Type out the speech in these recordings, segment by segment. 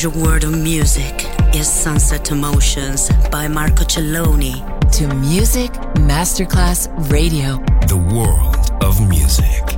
Pleasure world of music is Sunset Emotions by Marco Celloni. To Music Masterclass Radio. The world of music.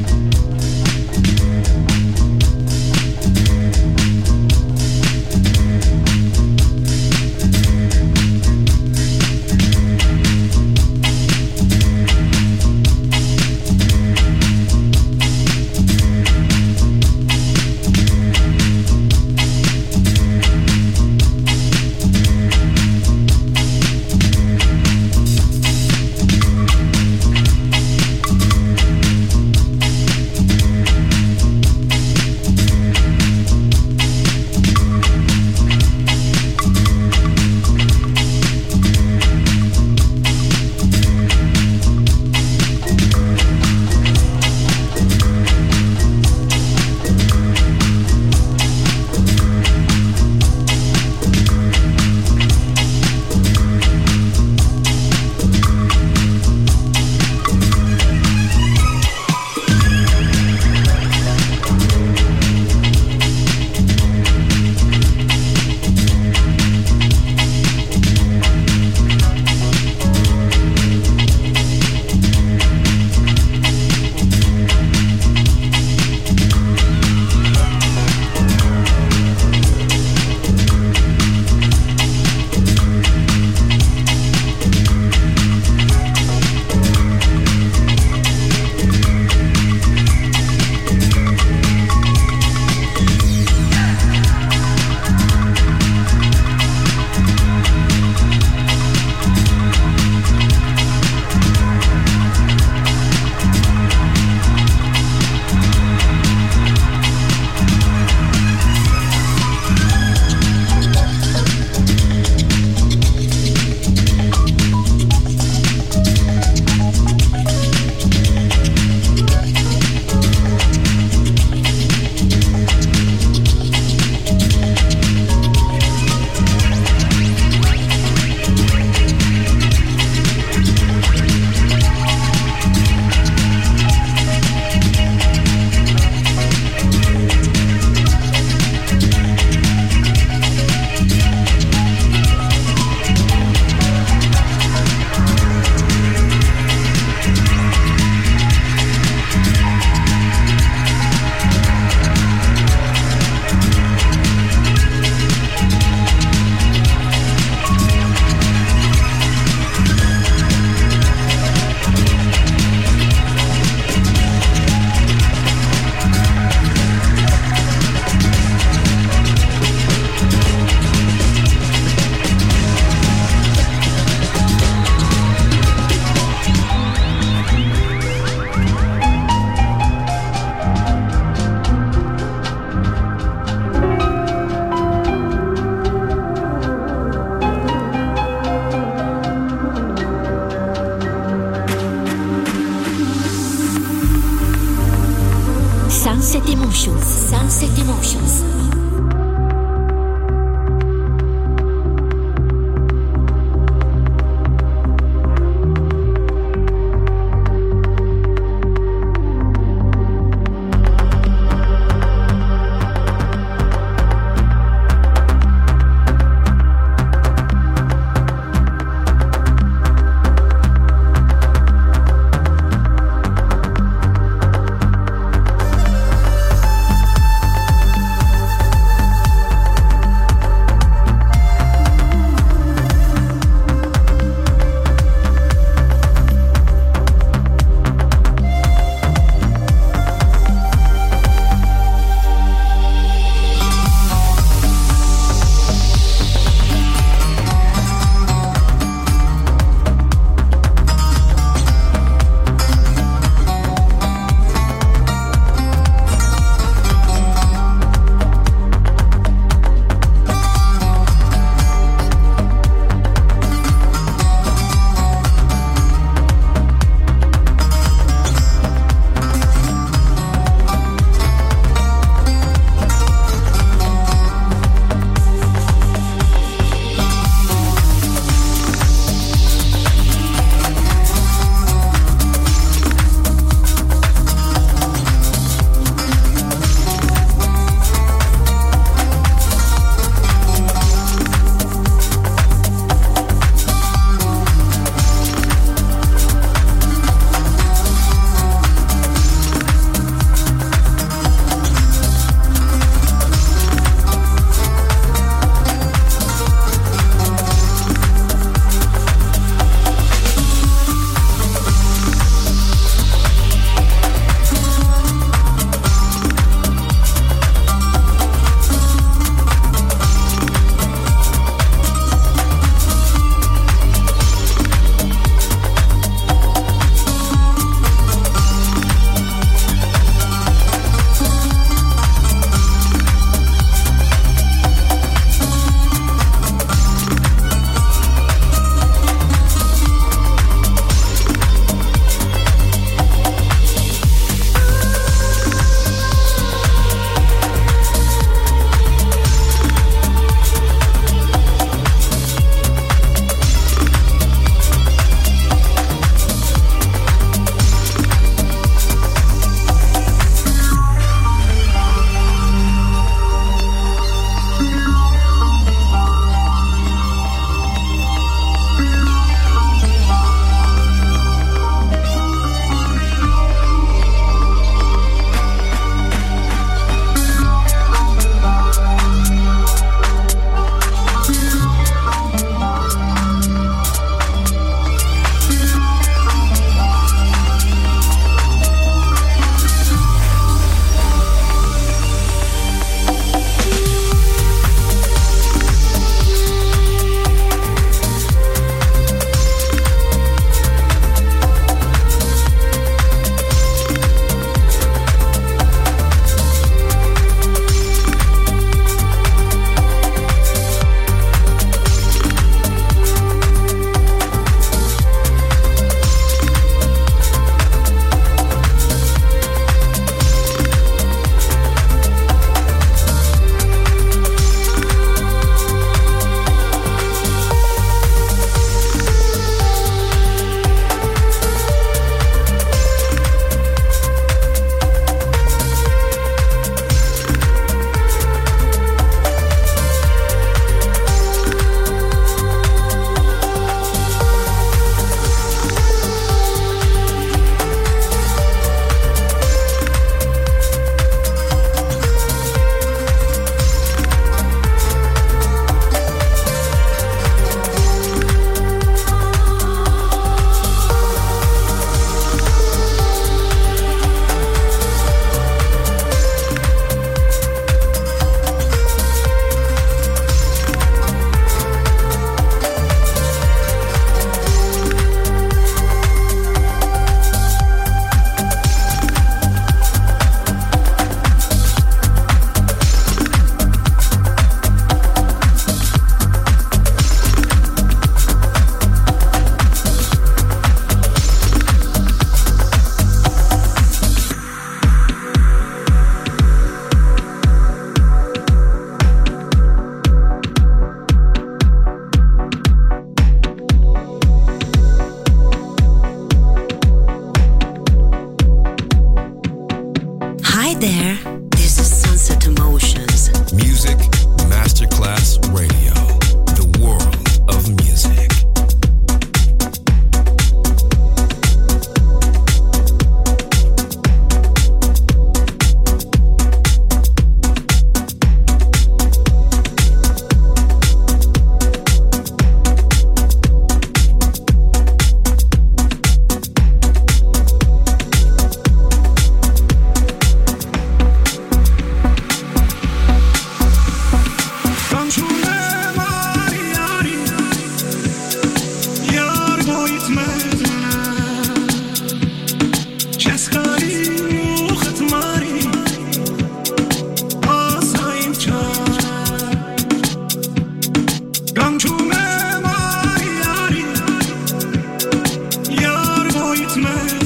gitme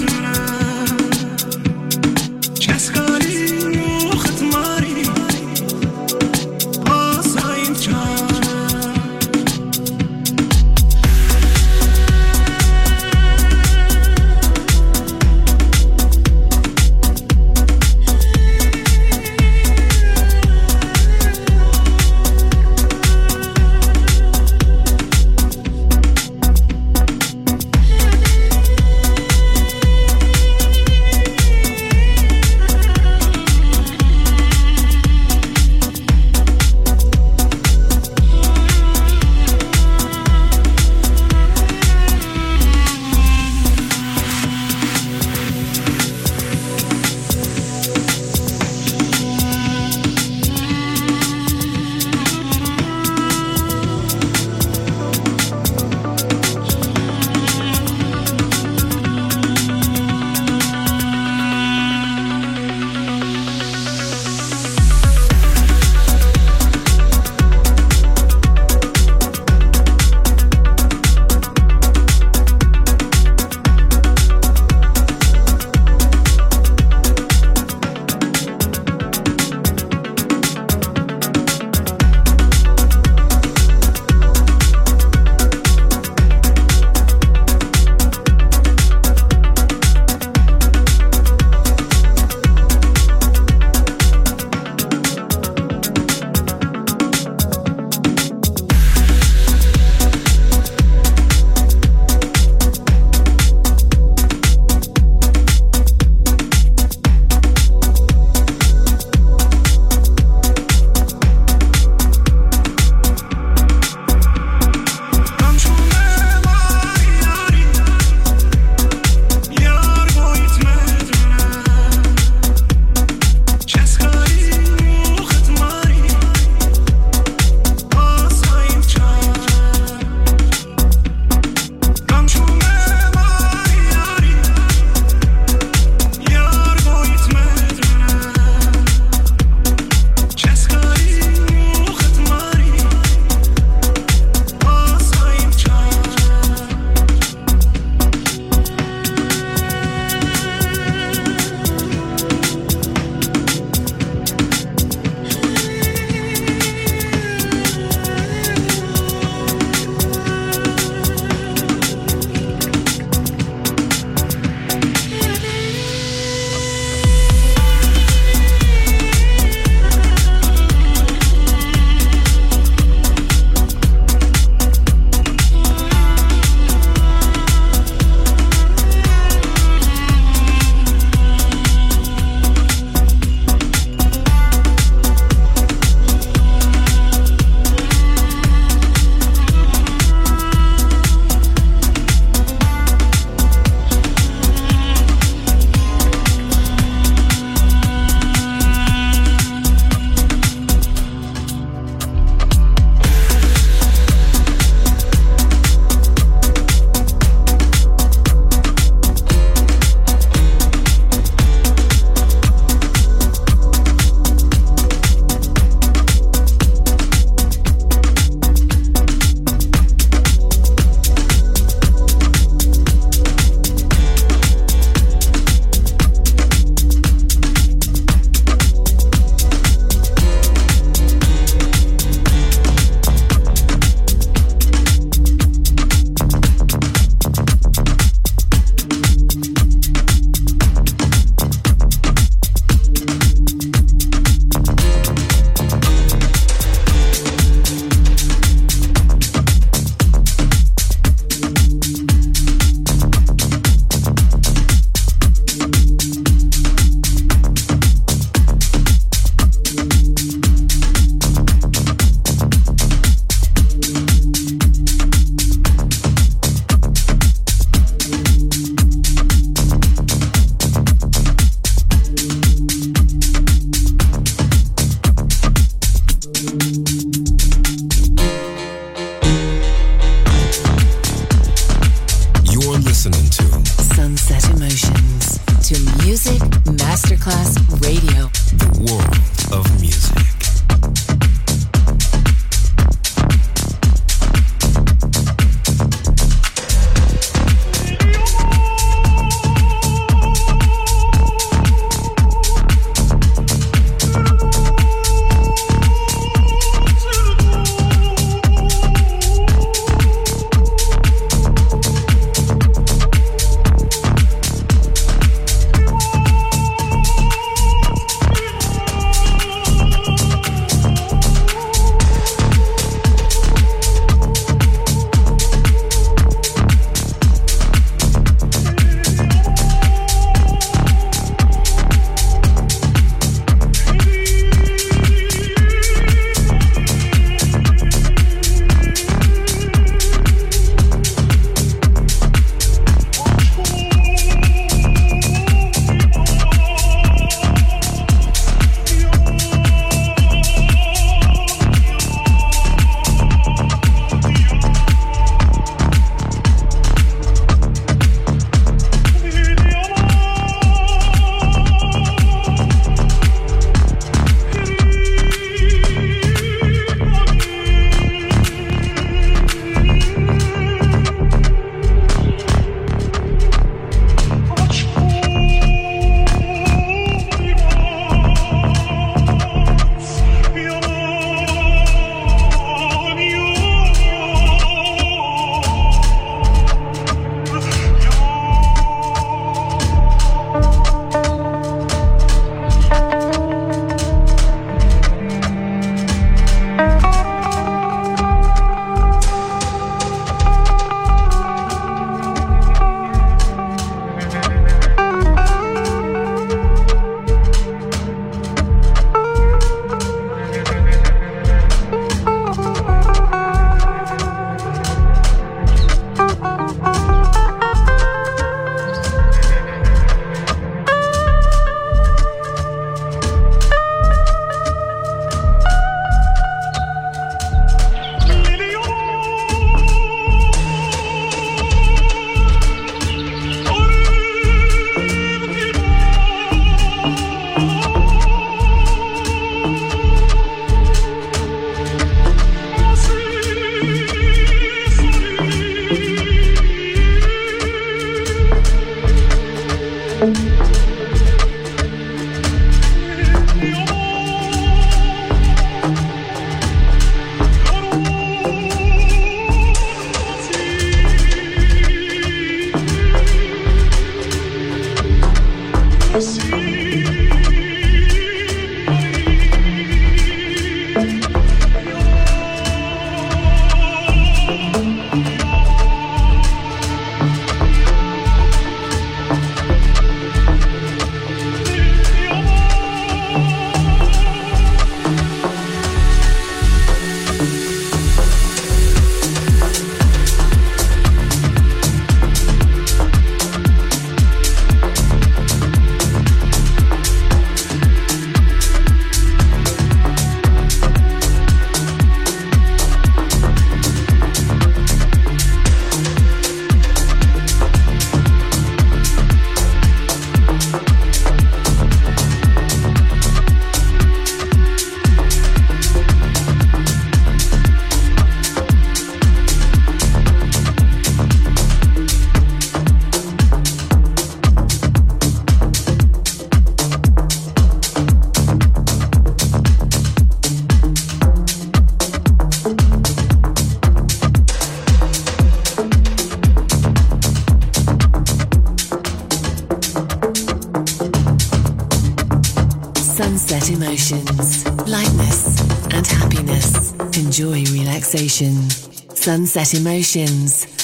Sunset Emotions.